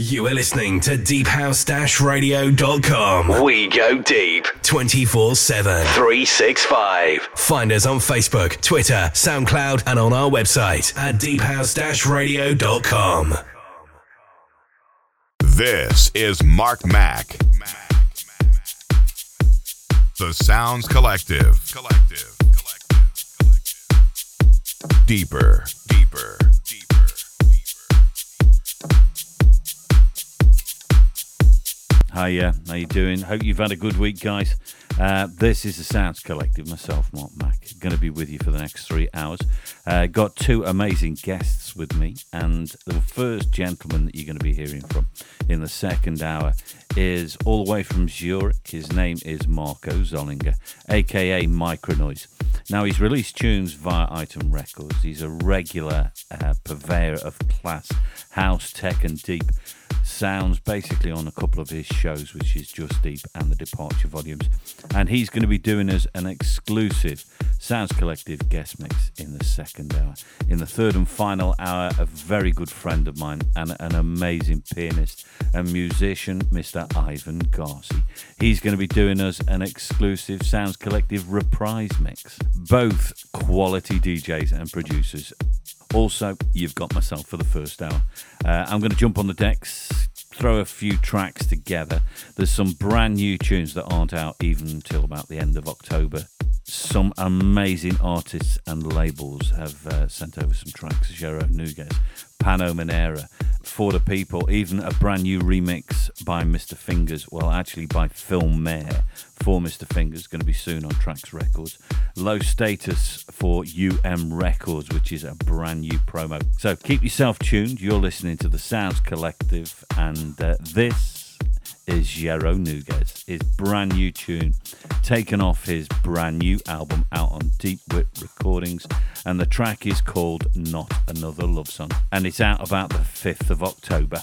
You are listening to deephouse-radio.com. We go deep 24-7, 365. Find us on Facebook, Twitter, SoundCloud, and on our website at deephouse-radio.com. This is Mark Mac. The Sounds Collective. Collective. Deeper, deeper, deeper. Hiya, how you doing? Hope you've had a good week, guys. Uh, this is the Sounds Collective, myself, Mark Mac, going to be with you for the next three hours. Uh, got two amazing guests with me, and the first gentleman that you're going to be hearing from in the second hour is all the way from Zurich. His name is Marco Zollinger, aka Micronoise. Now, he's released tunes via Itom Records. He's a regular uh, purveyor of class, house, tech, and deep sounds basically on a couple of his shows, which is Just Deep and the Departure volumes. And he's going to be doing us an exclusive Sounds Collective guest mix in the second hour. In the third and final hour, a very good friend of mine and an amazing pianist and musician, Mr. Ivan Garci. He's going to be doing us an exclusive Sounds Collective reprise mix. Both quality DJs and producers also, you've got myself for the first hour. Uh, I'm going to jump on the decks, throw a few tracks together. There's some brand new tunes that aren't out even until about the end of October. Some amazing artists and labels have uh, sent over some tracks. Jero Nougues, Pano Manara, For the People, even a brand new remix by Mr. Fingers. Well, actually by Phil Mayer for Mr. Fingers, going to be soon on Trax Records. Low Status for UM Records, which is a brand new promo. So keep yourself tuned. You're listening to the Sounds Collective, and uh, this is Jero Nougues, his brand new tune, taken off his brand new album out on Deep Wit Recordings, and the track is called Not Another Love Song, and it's out about the 5th of October.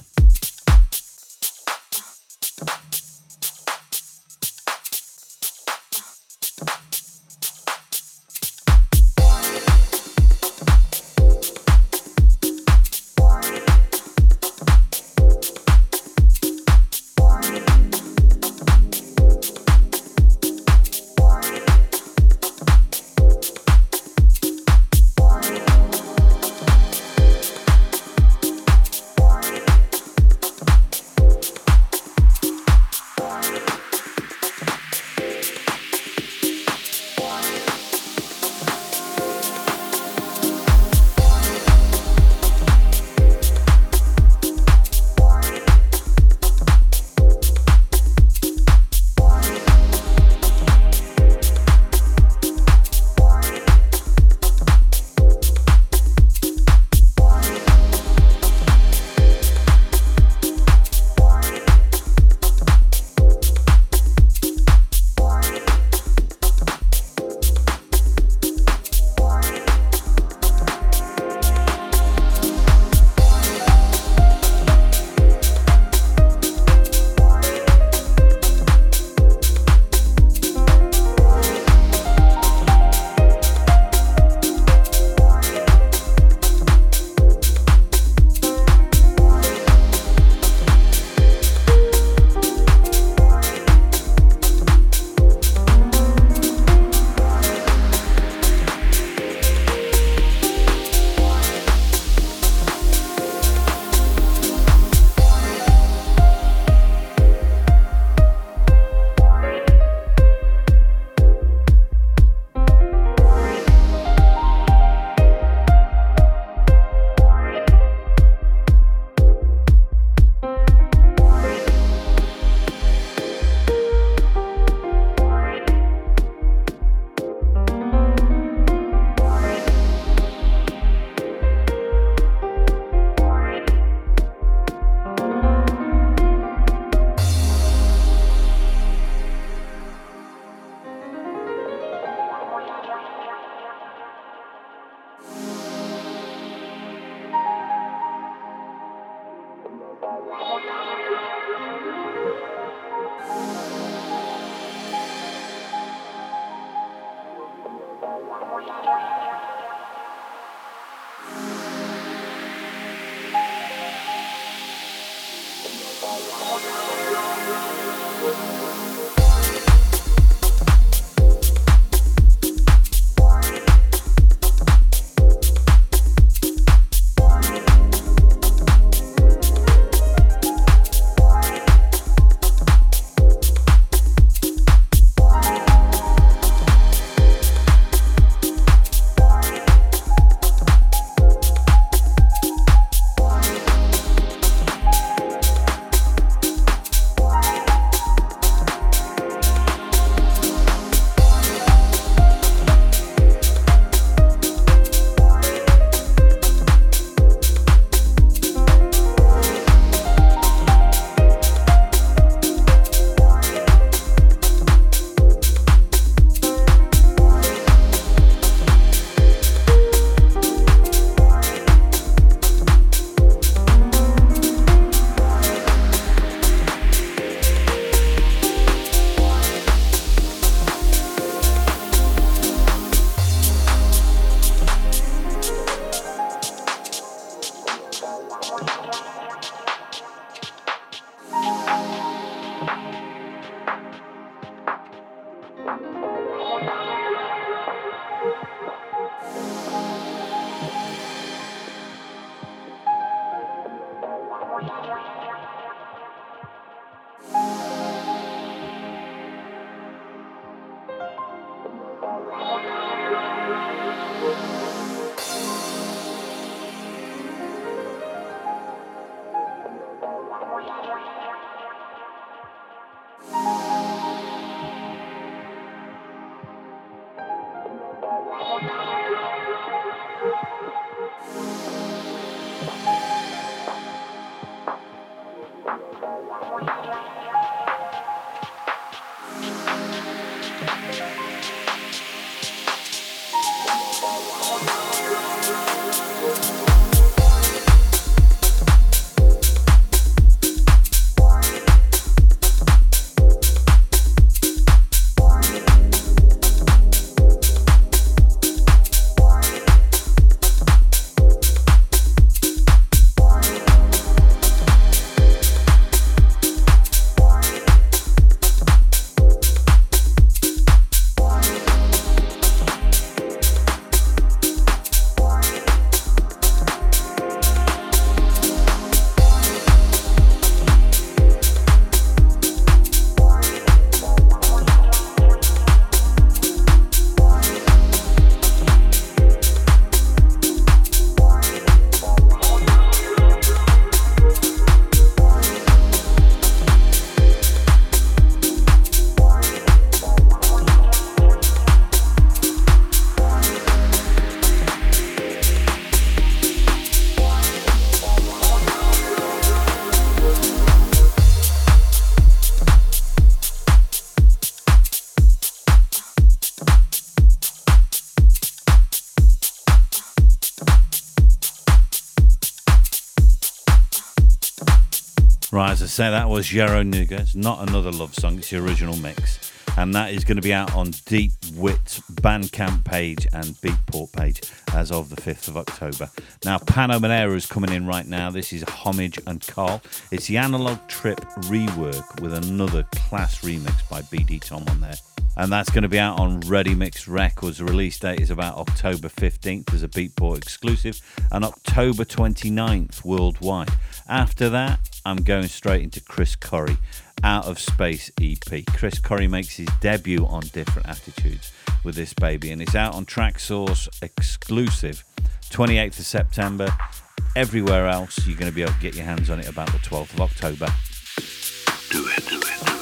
Say that was Jero Nuga. It's not another love song, it's the original mix. And that is going to be out on Deep Wit's Bandcamp page and Beatport page as of the 5th of October. Now, Pano Manara is coming in right now. This is Hommage and Carl. It's the Analog Trip rework with another class remix by BD Tom on there and that's going to be out on Ready Mix Records. The release date is about October 15th as a Beatport exclusive and October 29th worldwide. After that, I'm going straight into Chris Corrie, Out of Space EP. Chris Corrie makes his debut on Different Attitudes with this baby, and it's out on Traxsource exclusive 28th of September. Everywhere else, you're going to be able to get your hands on it about the 12th of October. Do it, do it.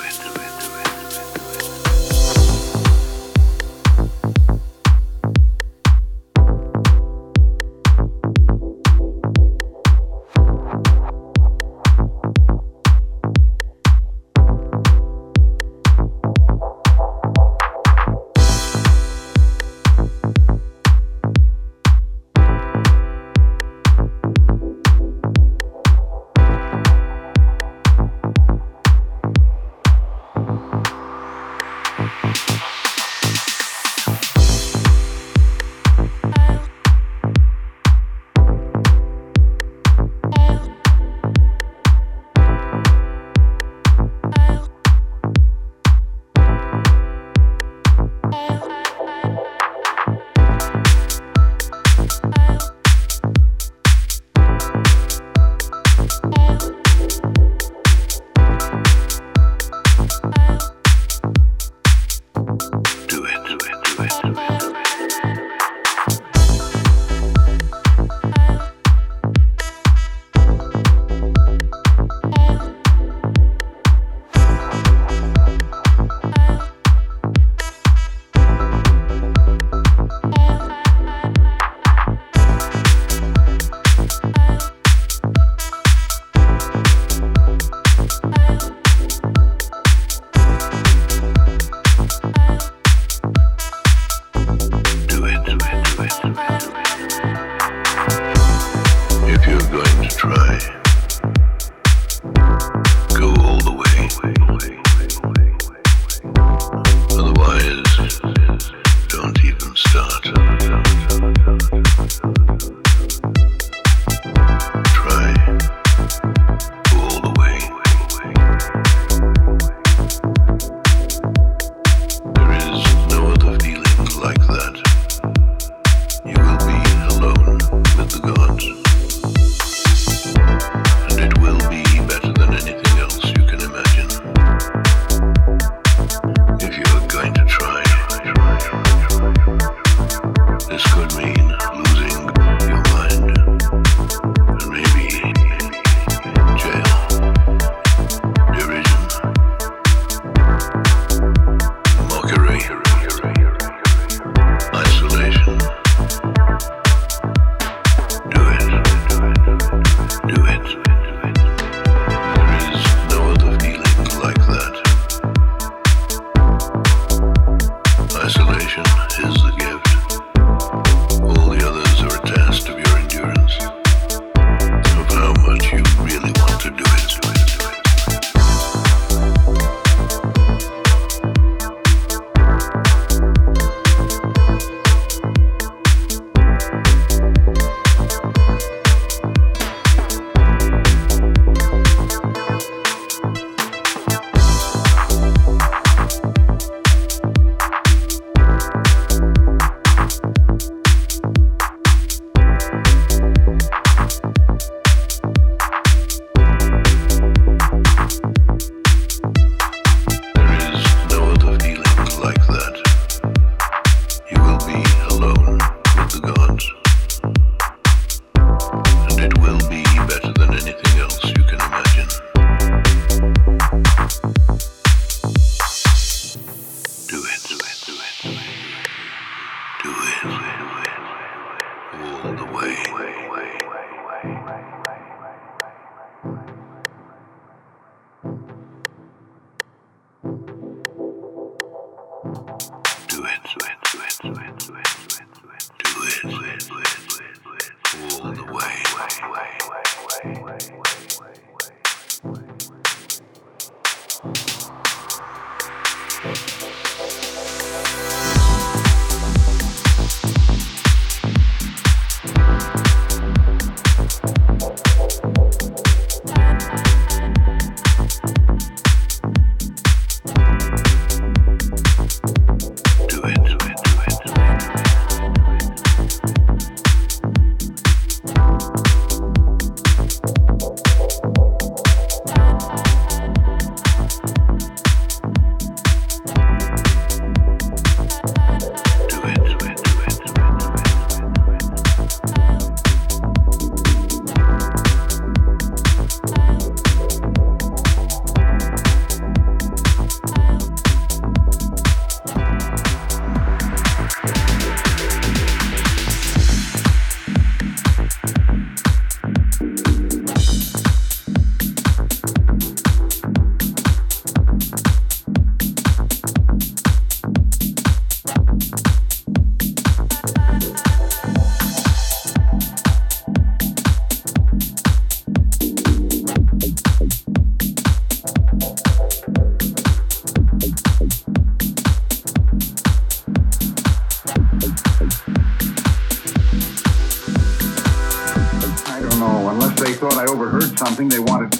Something they wanted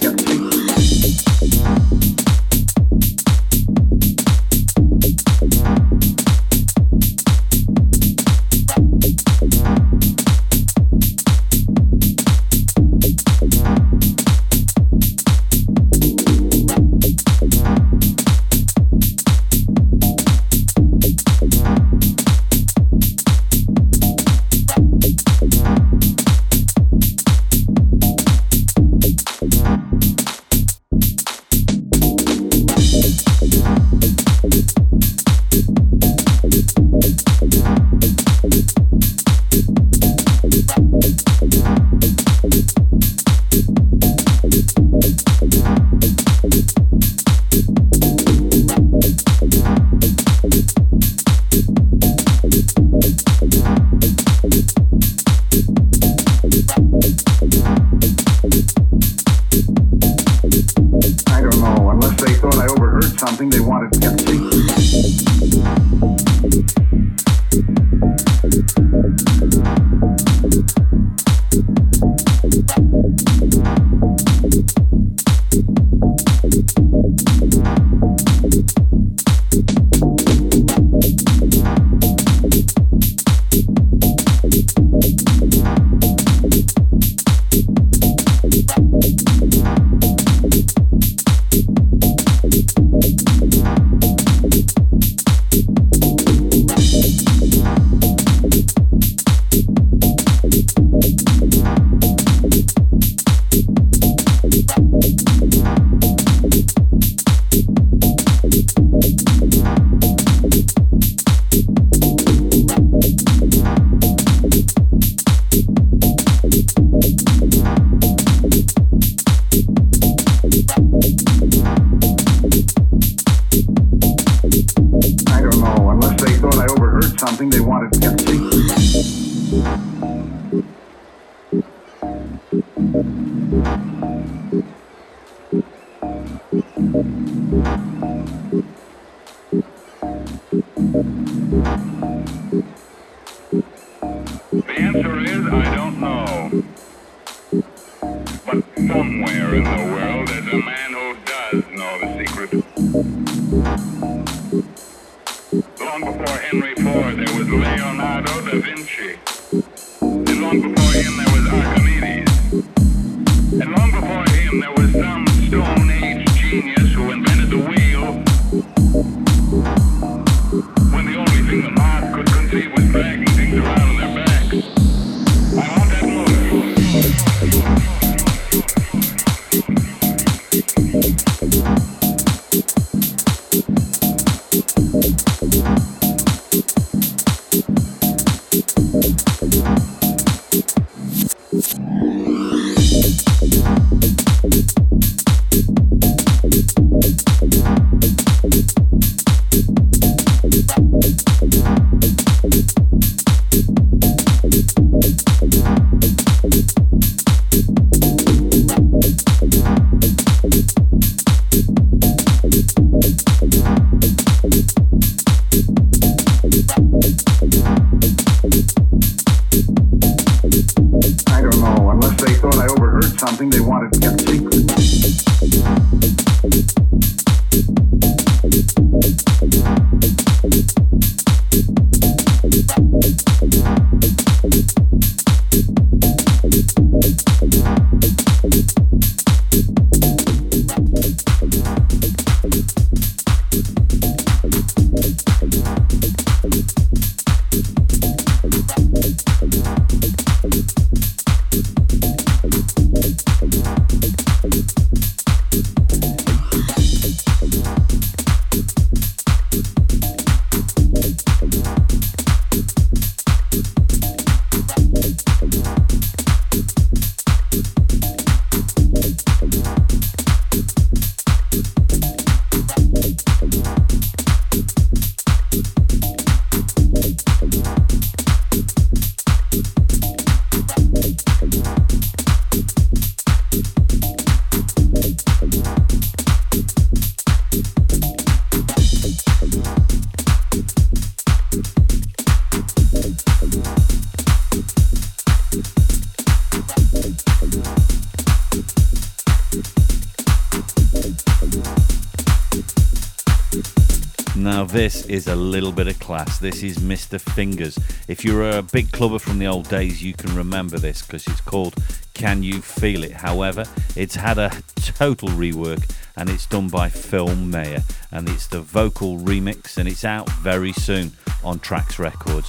this is a little bit of class. This is Mr. Fingers. If you're a big clubber from the old days, you can remember this because it's called Can You Feel It? However, it's had a total rework and it's done by Phil Mayer and it's the vocal remix and it's out very soon on Trax Records.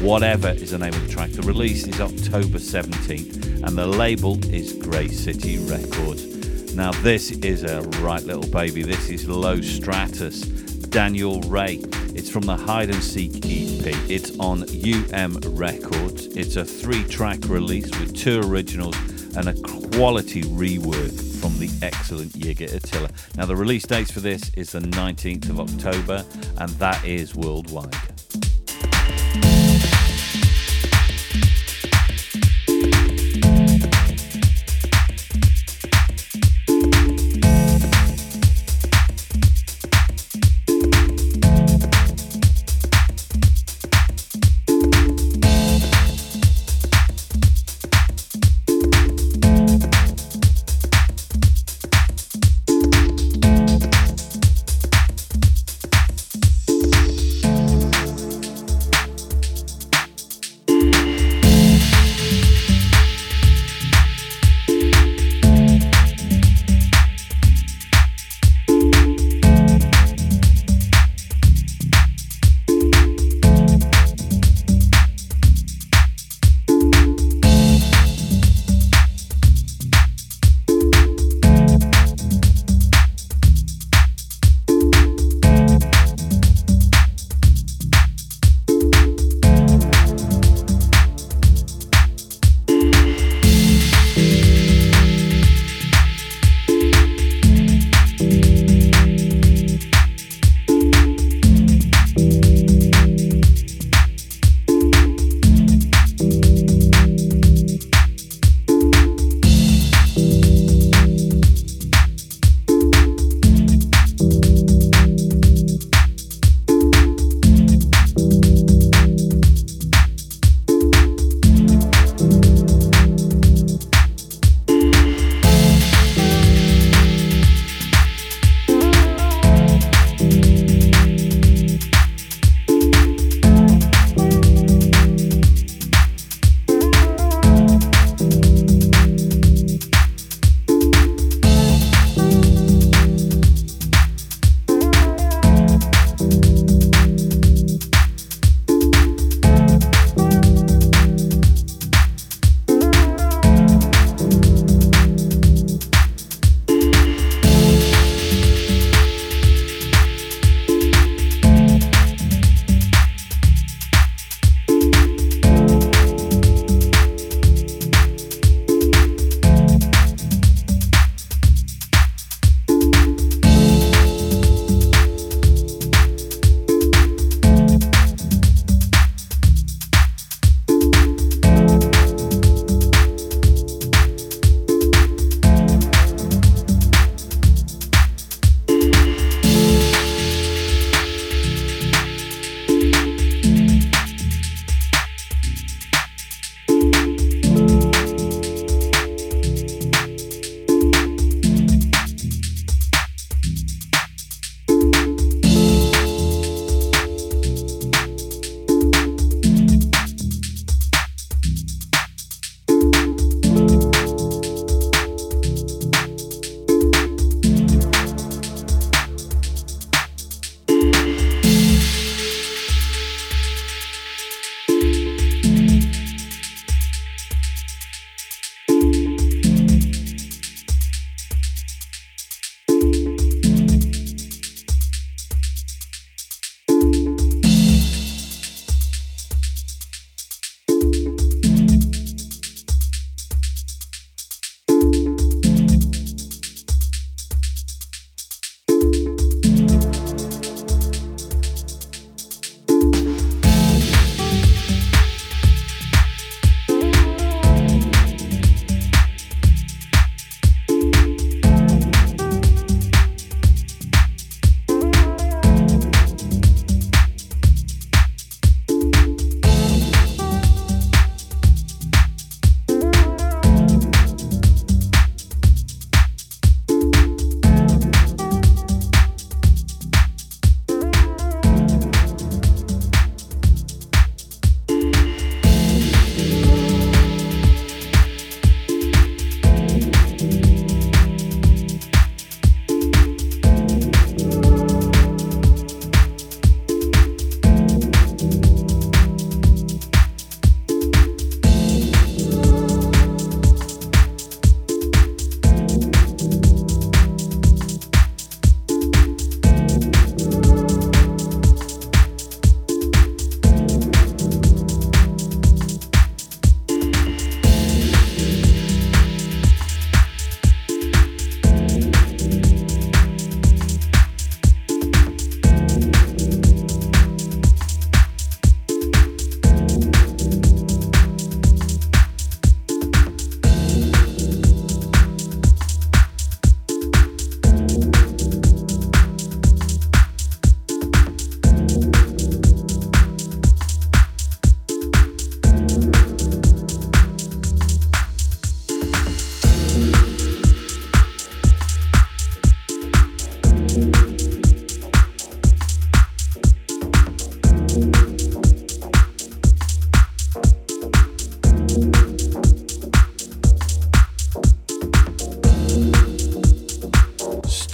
Whatever is the name of the track. The release is October 17th and the label is Grey City Records. Now, this is a right little baby. This is Low Stratus, Daniel Ray. It's from the Hide and Seek EP. It's on UM Records. It's a three track release with two originals and a quality rework from the excellent Yiga Attila. Now, the release date for this is the 19th of October, and that is worldwide.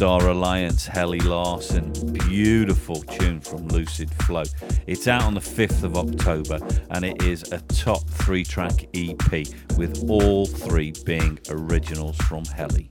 Star Alliance, Helly Larson. Beautiful tune from Lucid Flow. It's out on the 5th of October and it is a top three track EP with all three being originals from Helly.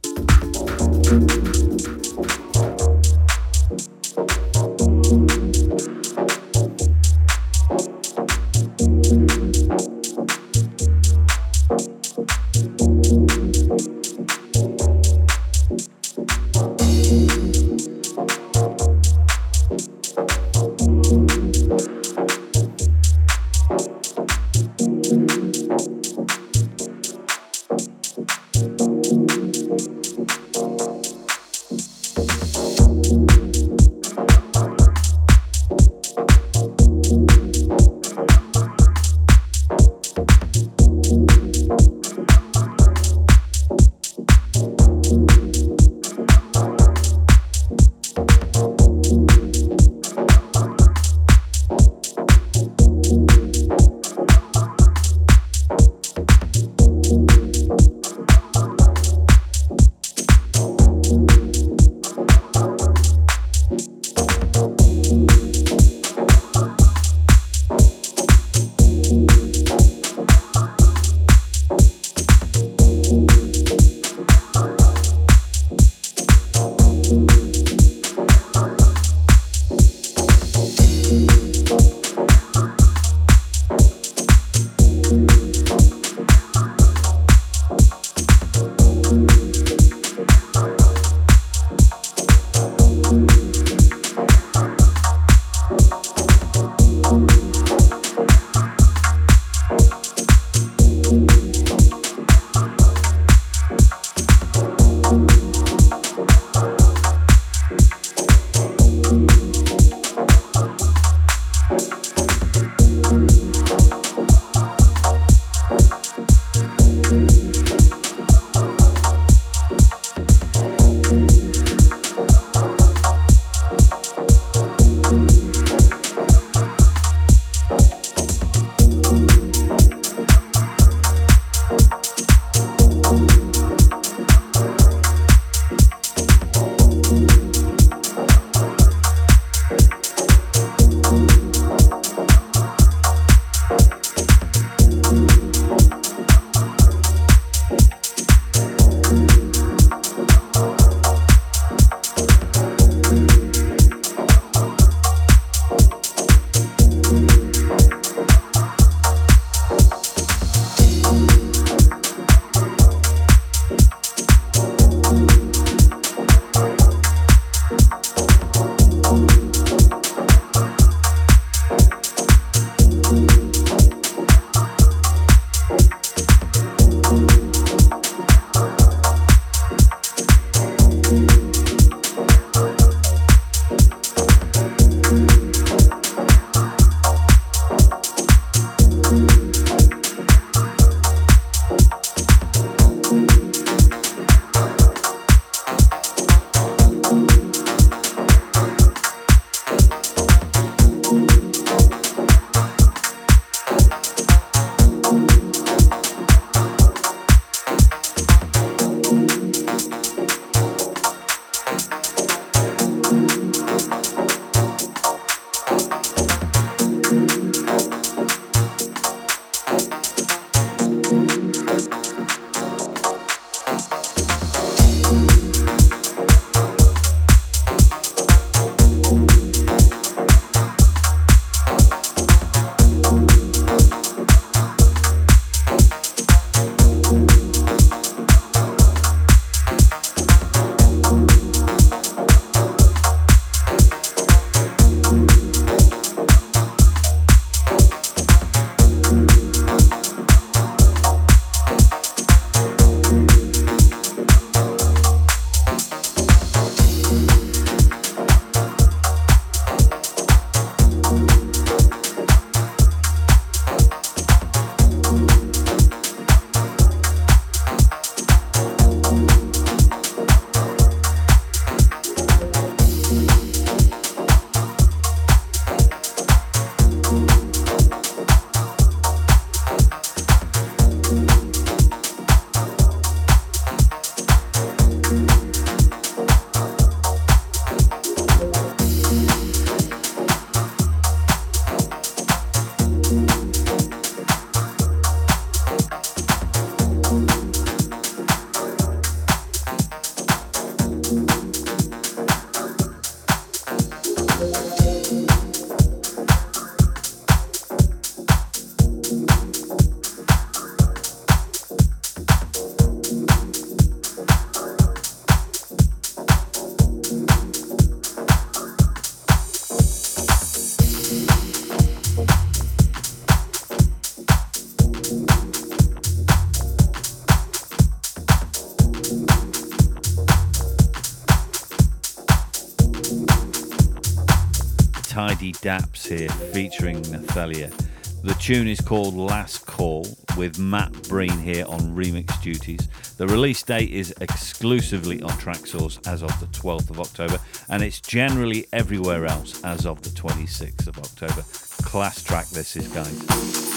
Daps here featuring Nathalia. The tune is called Last Call with Matt Breen here on remix duties. The release date is exclusively on Traxsource as of the 12th of October and it's generally everywhere else as of the 26th of October. Class track this is, guys.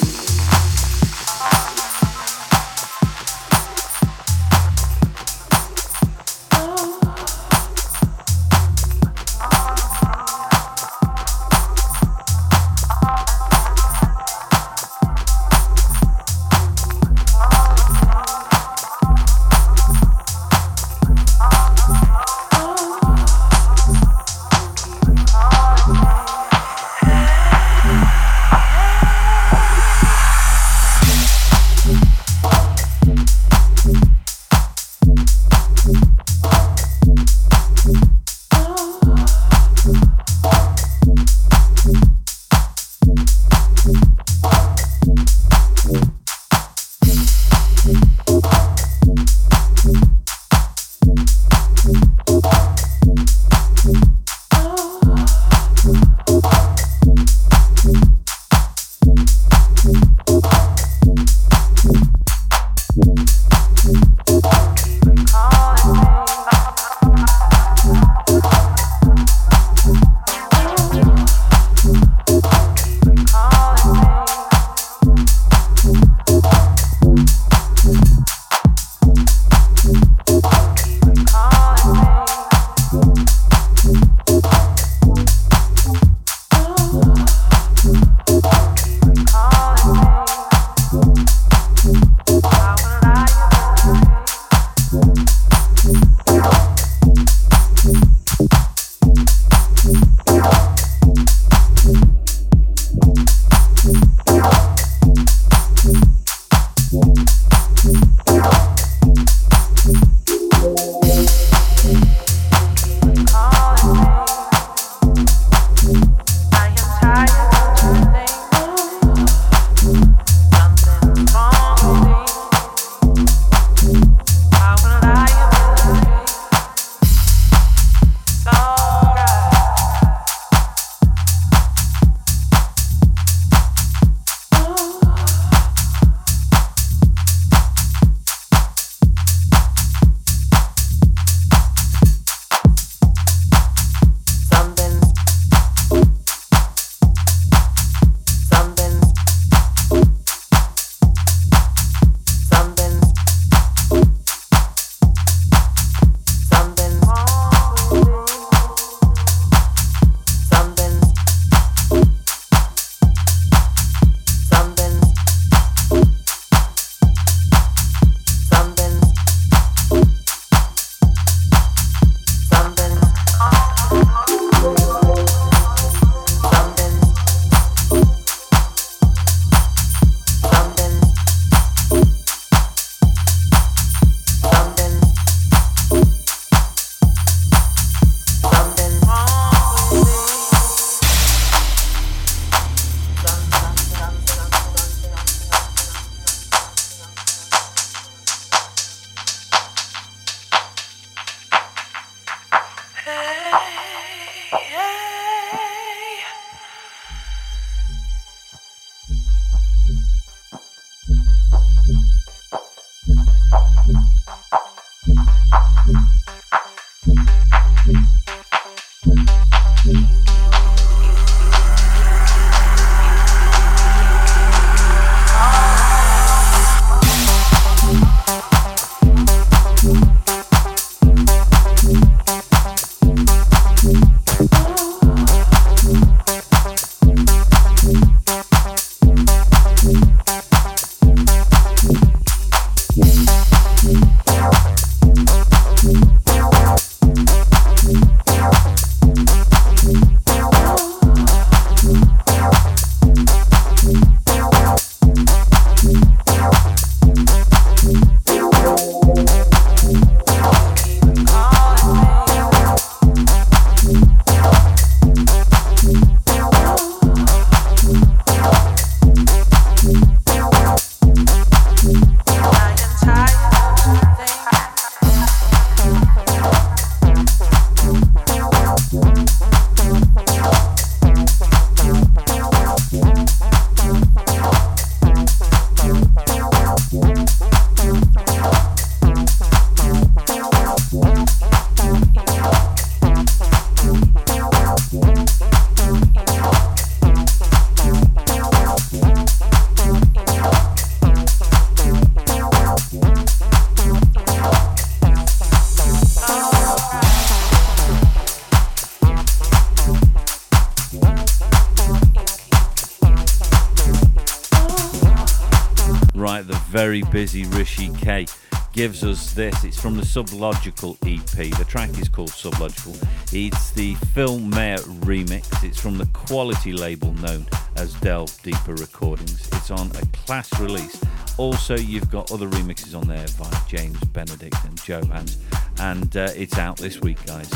Busy Rishi K gives us this. It's from the Sublogical EP. The track is called Sublogical. It's the Phil Mayer remix. It's from the quality label known as Delve Deeper Recordings. It's on a class release. Also, you've got other remixes on there by James Benedict and Joe Hans, and uh, it's out this week, guys.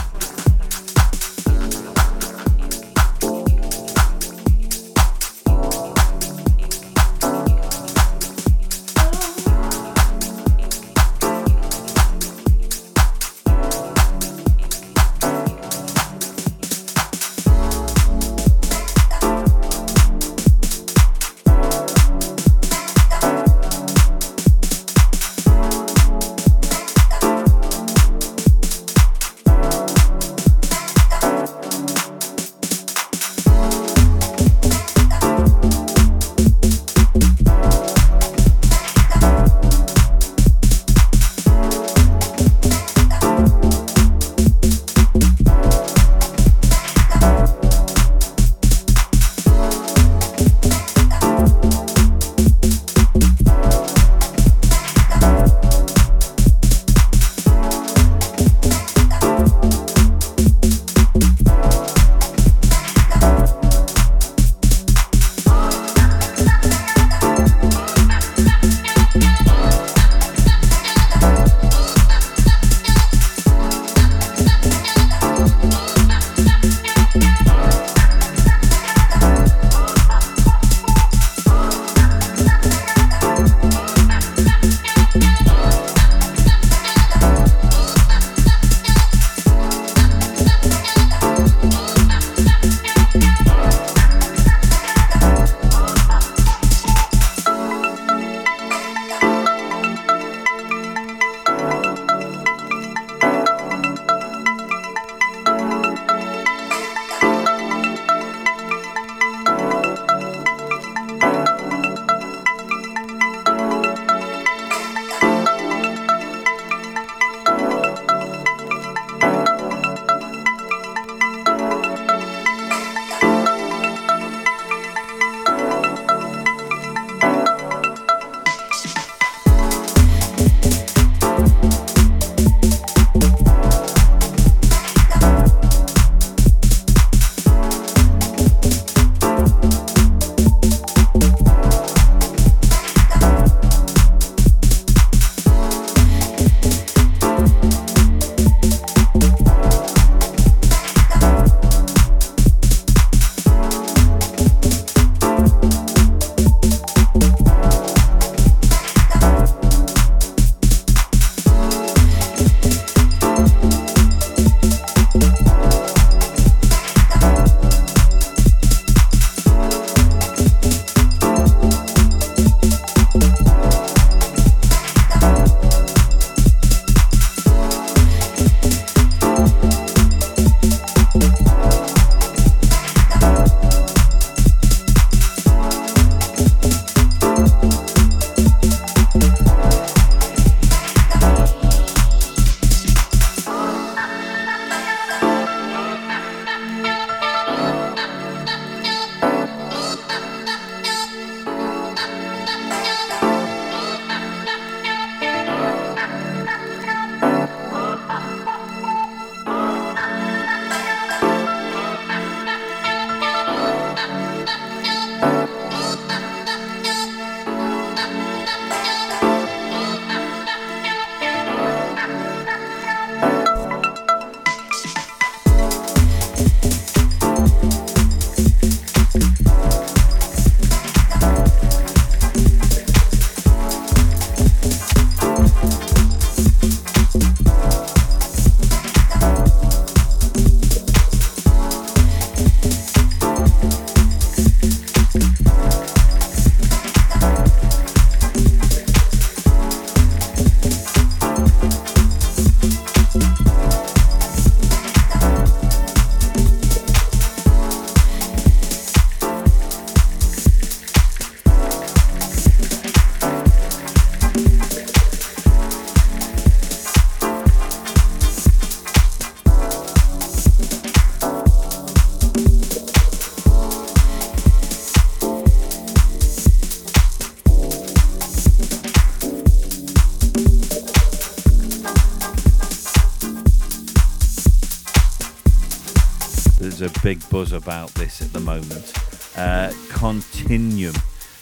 Big buzz about this at the moment. Uh, Continuum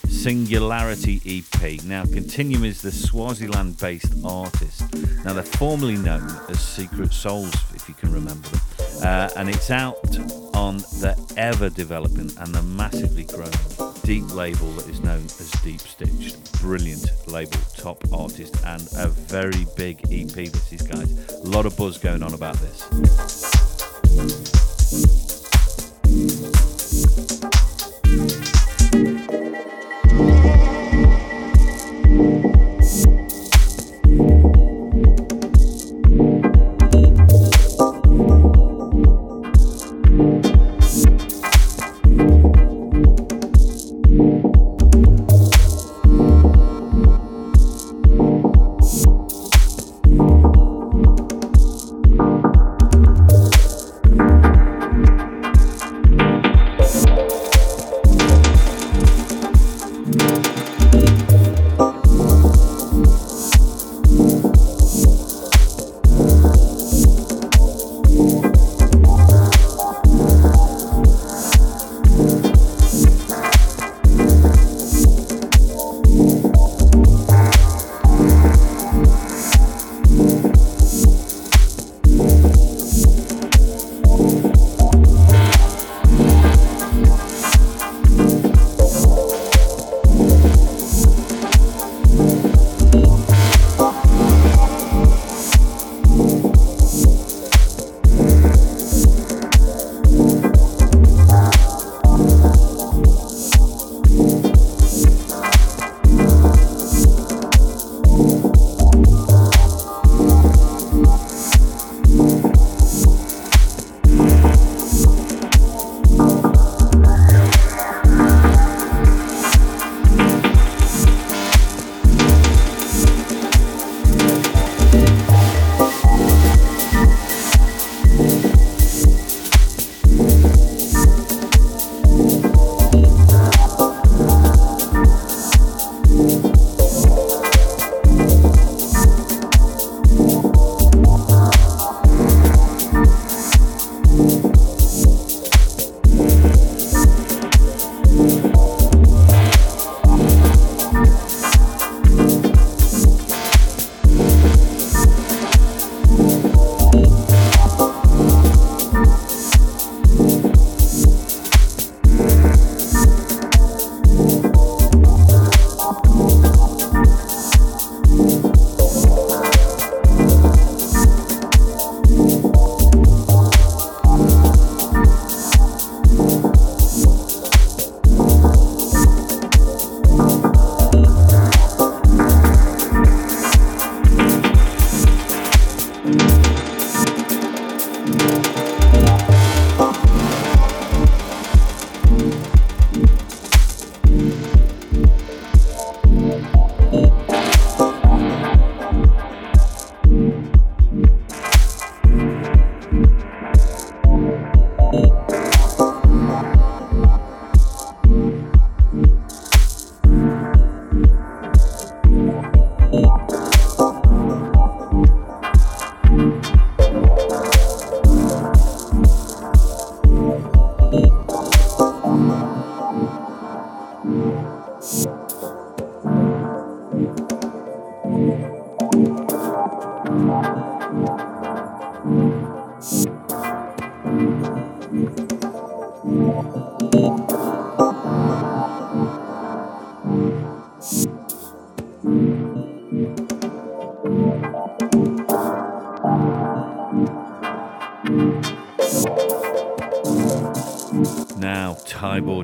Singularity EP. Now, Continuum is the Swaziland based artist. Now, they're formerly known as Secret Souls, if you can remember them. Uh, and it's out on the ever developing and the massively growing deep label that is known as Deep Stitched. Brilliant label, top artist, and a very big EP. This is, guys. A lot of buzz going on about this.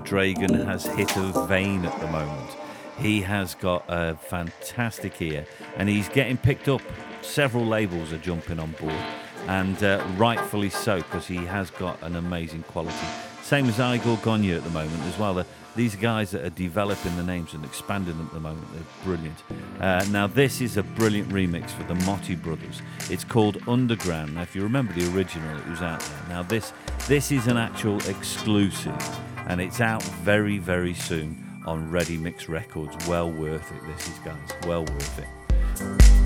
Dragan has hit a vein at the moment. He has got a fantastic ear and he's getting picked up. Several labels are jumping on board, and uh, rightfully so because he has got an amazing quality. Same as Igor Gonya at the moment as well. these guys that are developing the names and expanding them at the moment, they're brilliant. Uh, now, this is a brilliant remix for the Motti brothers. It's called Underground. Now, if you remember the original, it was out there. Now, this this is an actual exclusive and it's out very, very soon on Ready Mix Records. Well worth it, this is, guys. Well worth it.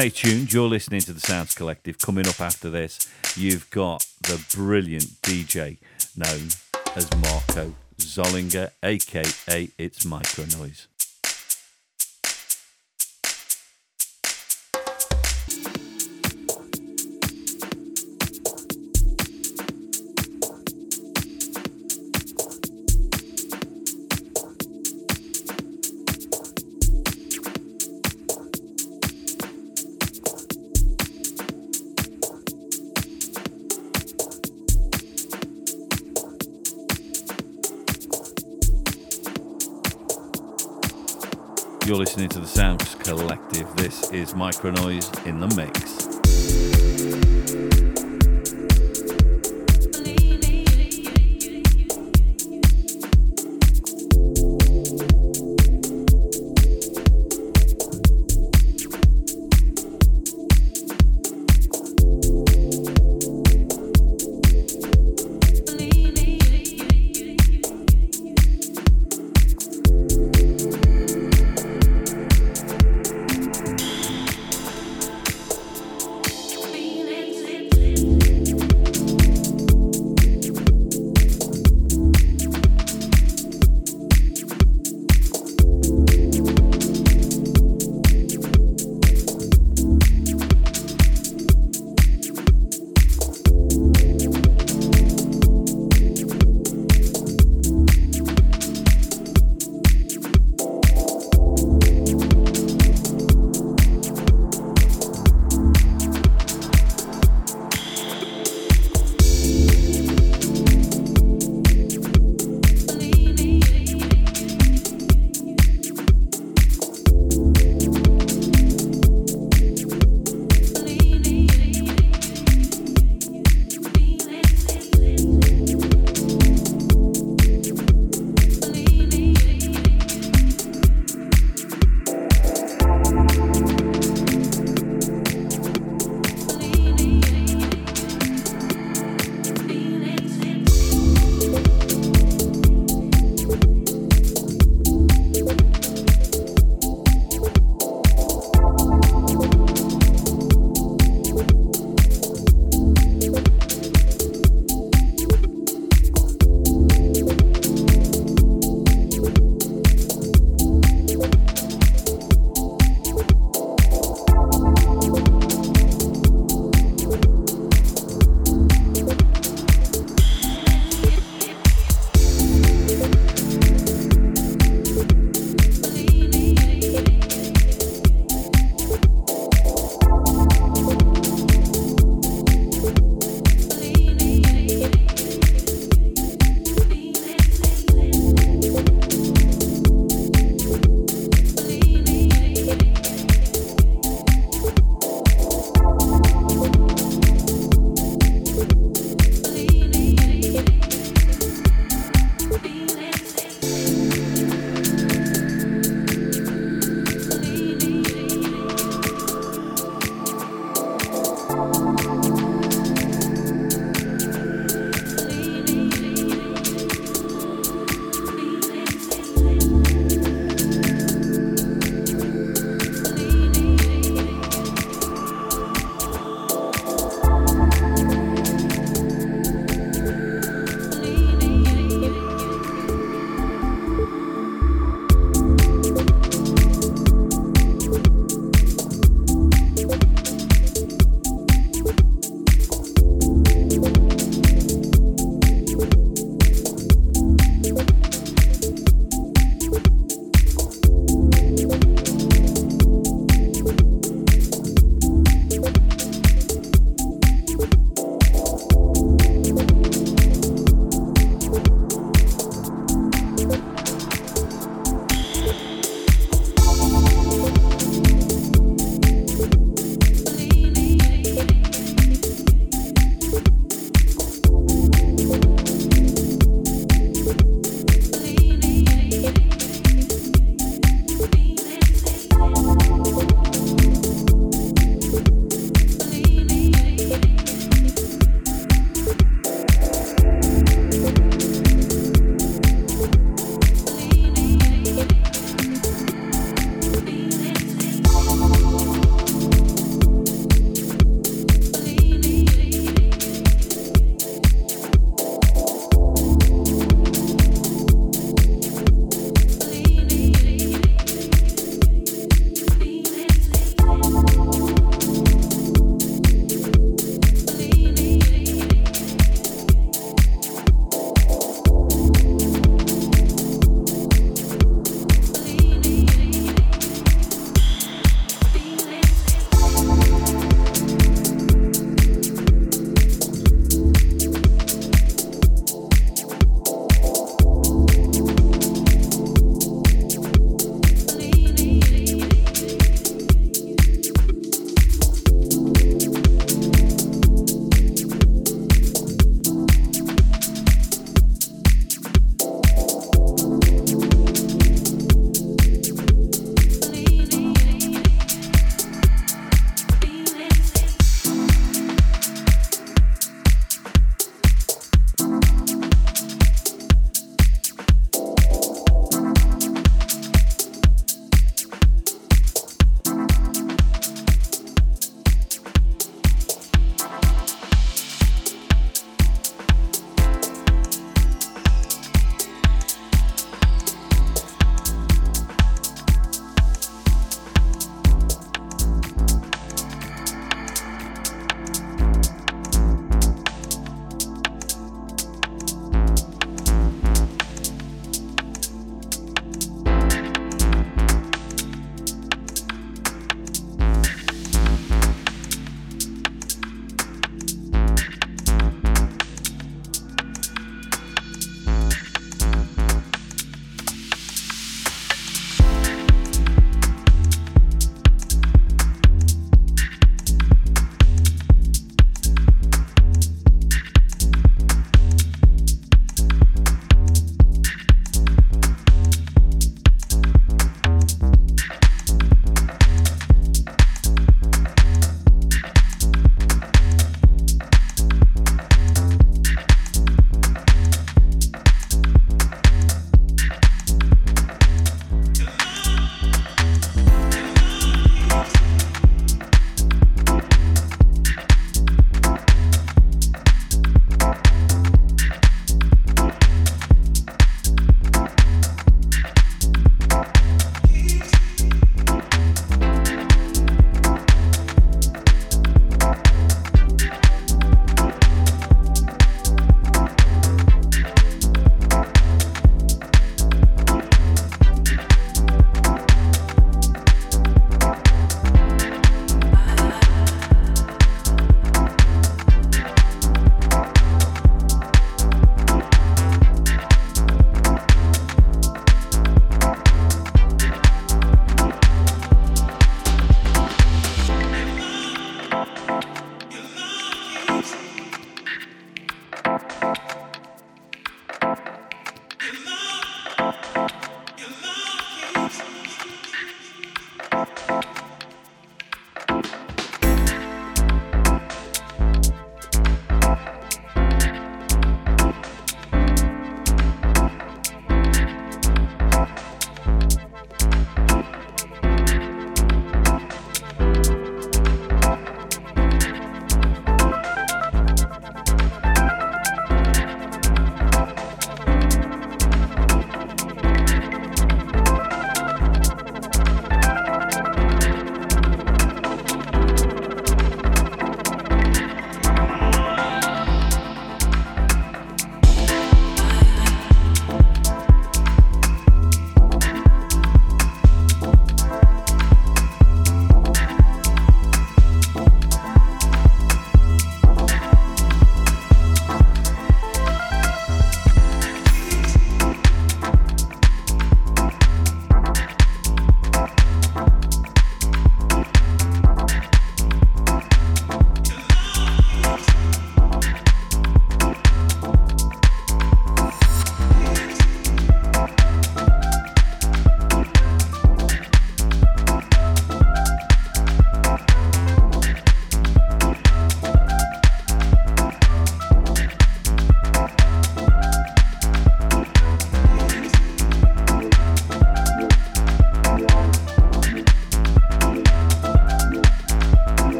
Stay tuned. You're listening to the Sounds Collective. Coming up after this, you've got the brilliant DJ known as Marco Zollinger, aka It's Micro Noise. You're listening to the Sounds Collective. This is Micronoise in the mix.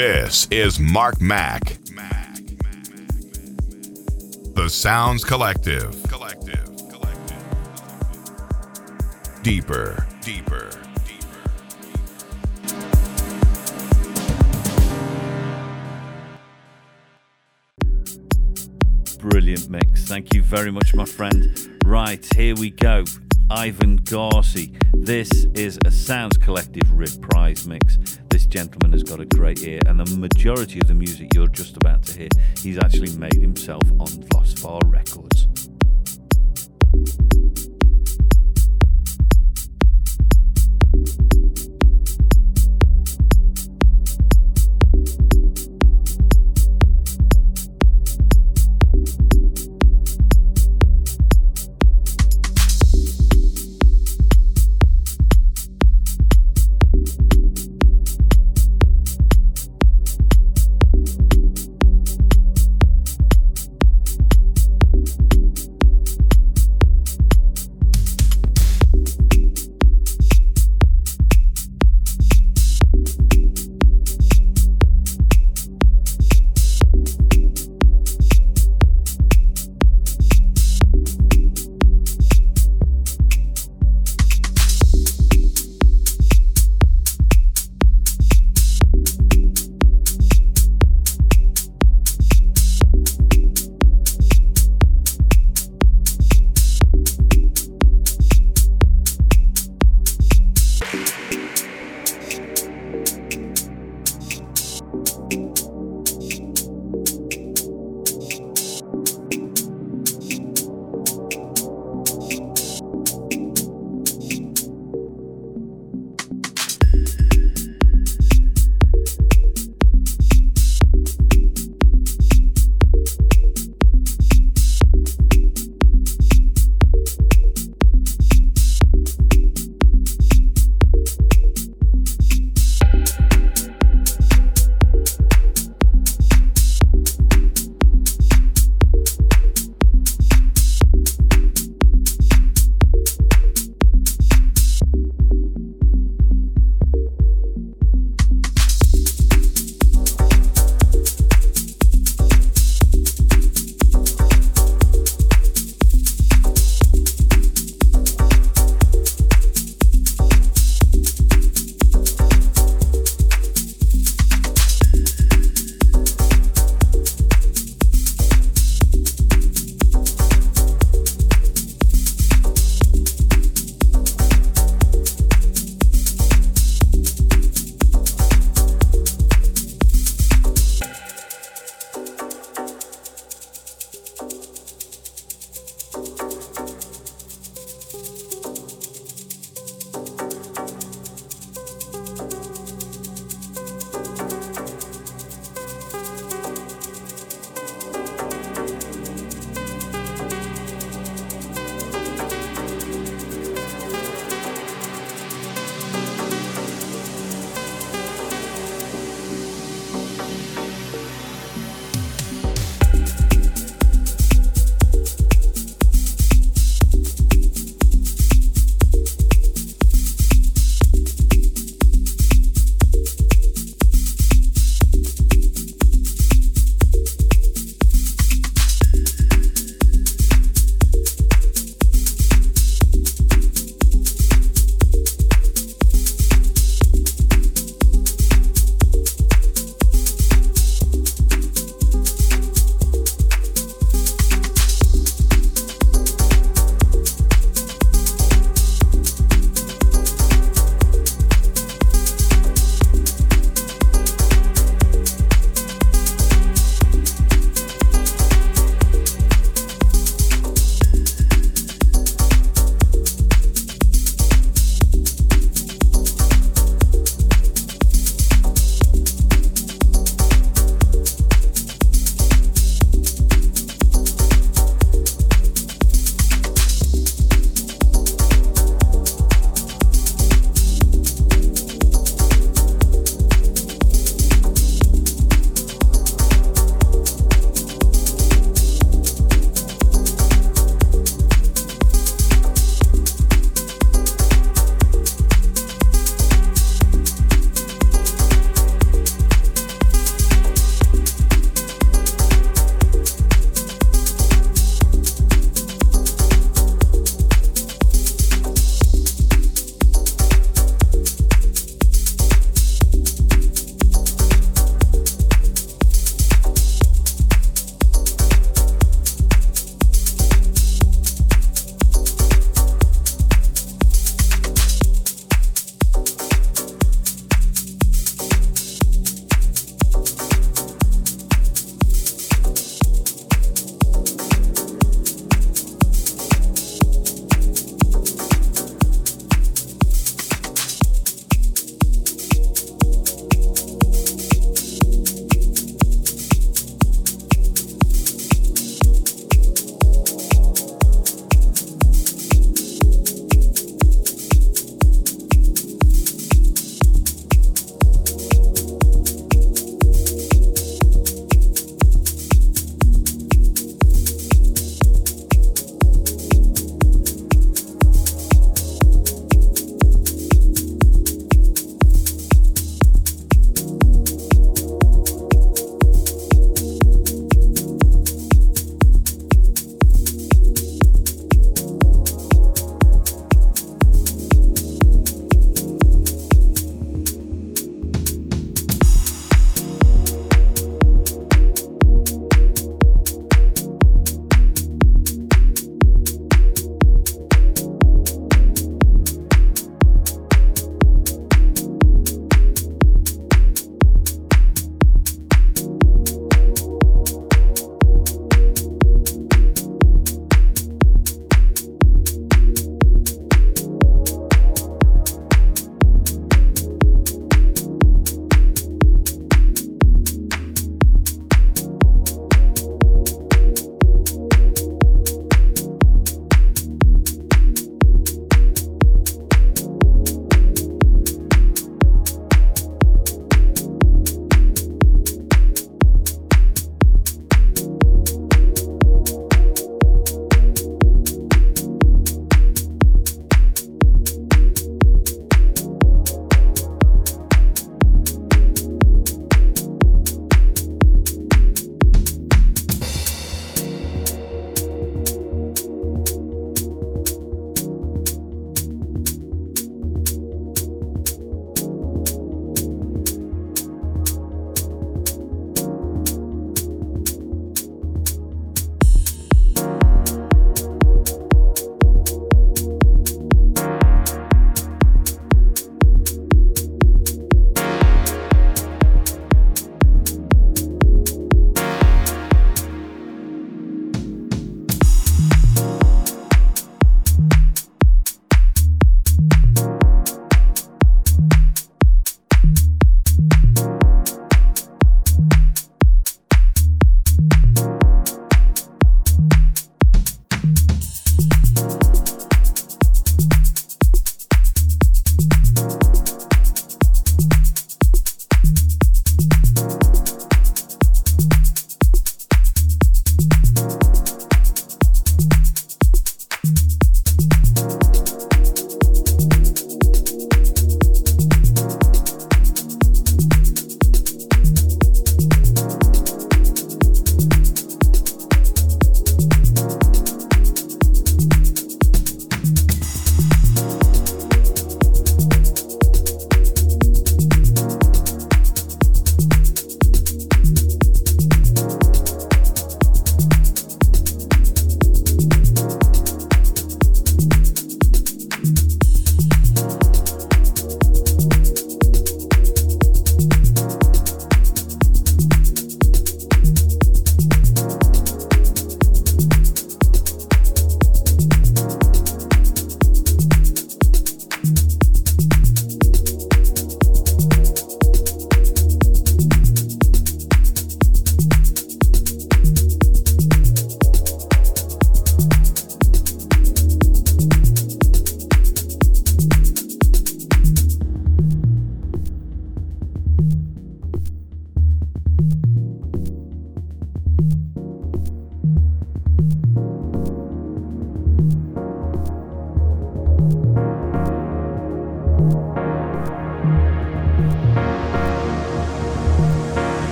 This is Mark Mac. The Sounds Collective. Collective. Collective. Deeper. Deeper. Brilliant mix. Thank you very much, my friend. Right, here we go. Ivan Garci. This is a Sounds Collective reprise mix. Gentleman has got a great ear, and the majority of the music you're just about to hear, he's actually made himself on Vlosfer Records.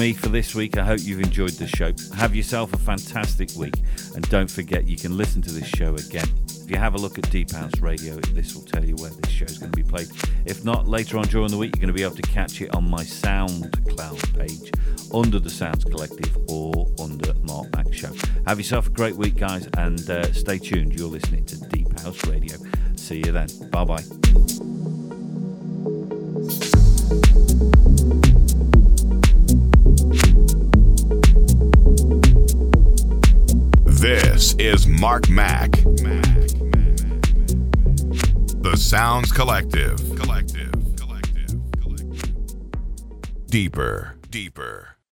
Me for this week. I hope you've enjoyed the show. Have yourself a fantastic week. And don't forget, you can listen to this show again. If you have a look at Deep House Radio, this will tell you where this show is going to be played. If not, later on during the week, you're going to be able to catch it on my SoundCloud page under the Sounds Collective or under Mark Mac Show. Have yourself a great week, guys, and uh, stay tuned. You're listening to Deep House Radio. See you then. Bye bye. Mark Mac. The Sounds Collective. Collective. Collective. Collective. Deeper.